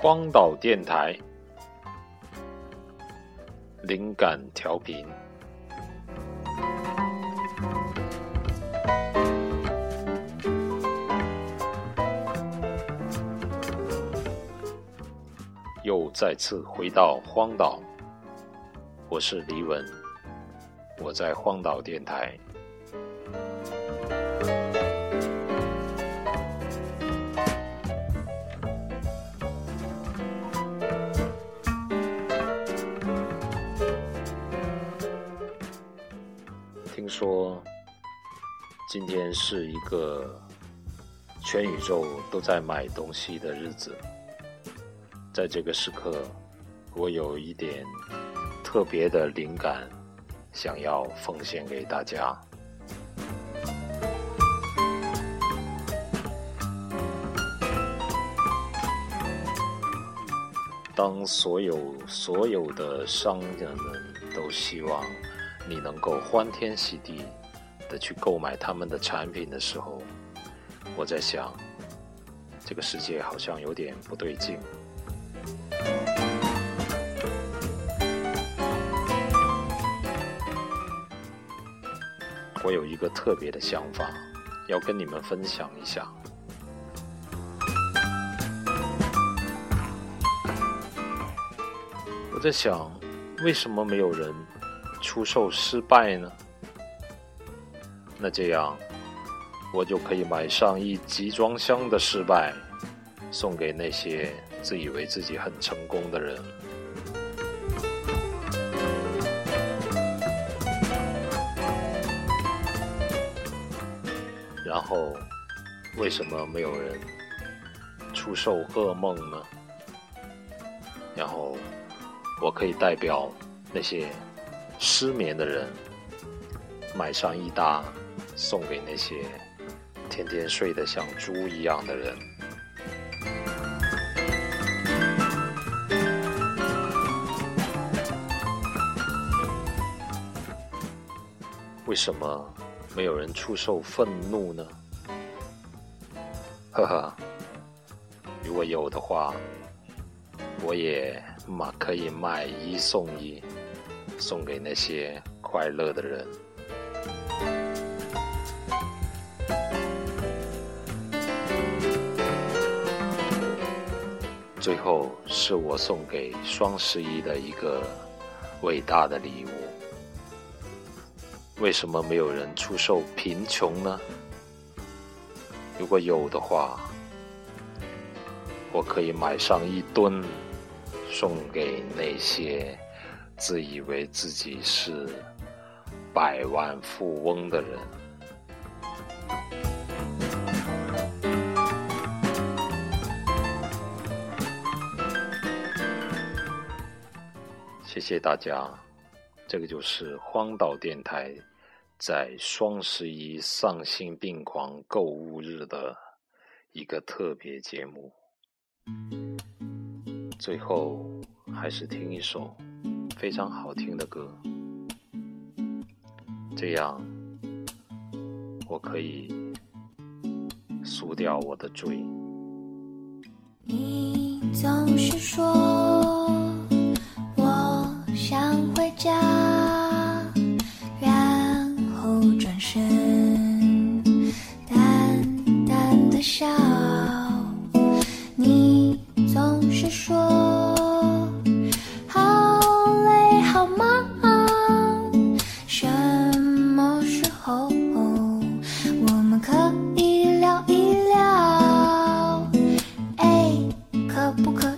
荒岛电台，灵感调频，又再次回到荒岛。我是李文，我在荒岛电台。说今天是一个全宇宙都在买东西的日子，在这个时刻，我有一点特别的灵感，想要奉献给大家。当所有所有的商人们都希望。你能够欢天喜地的去购买他们的产品的时候，我在想，这个世界好像有点不对劲。我有一个特别的想法，要跟你们分享一下。我在想，为什么没有人？出售失败呢？那这样，我就可以买上一集装箱的失败，送给那些自以为自己很成功的人。然后，为什么没有人出售噩梦呢？然后，我可以代表那些。失眠的人，买上一打，送给那些天天睡得像猪一样的人。为什么没有人出售愤怒呢？呵呵，如果有的话，我也嘛可以买一送一。送给那些快乐的人。最后是我送给双十一的一个伟大的礼物。为什么没有人出售贫穷呢？如果有的话，我可以买上一吨，送给那些。自以为自己是百万富翁的人，谢谢大家。这个就是荒岛电台在双十一丧心病狂购物日的一个特别节目。最后，还是听一首。非常好听的歌，这样我可以赎掉我的罪。你总是说可不可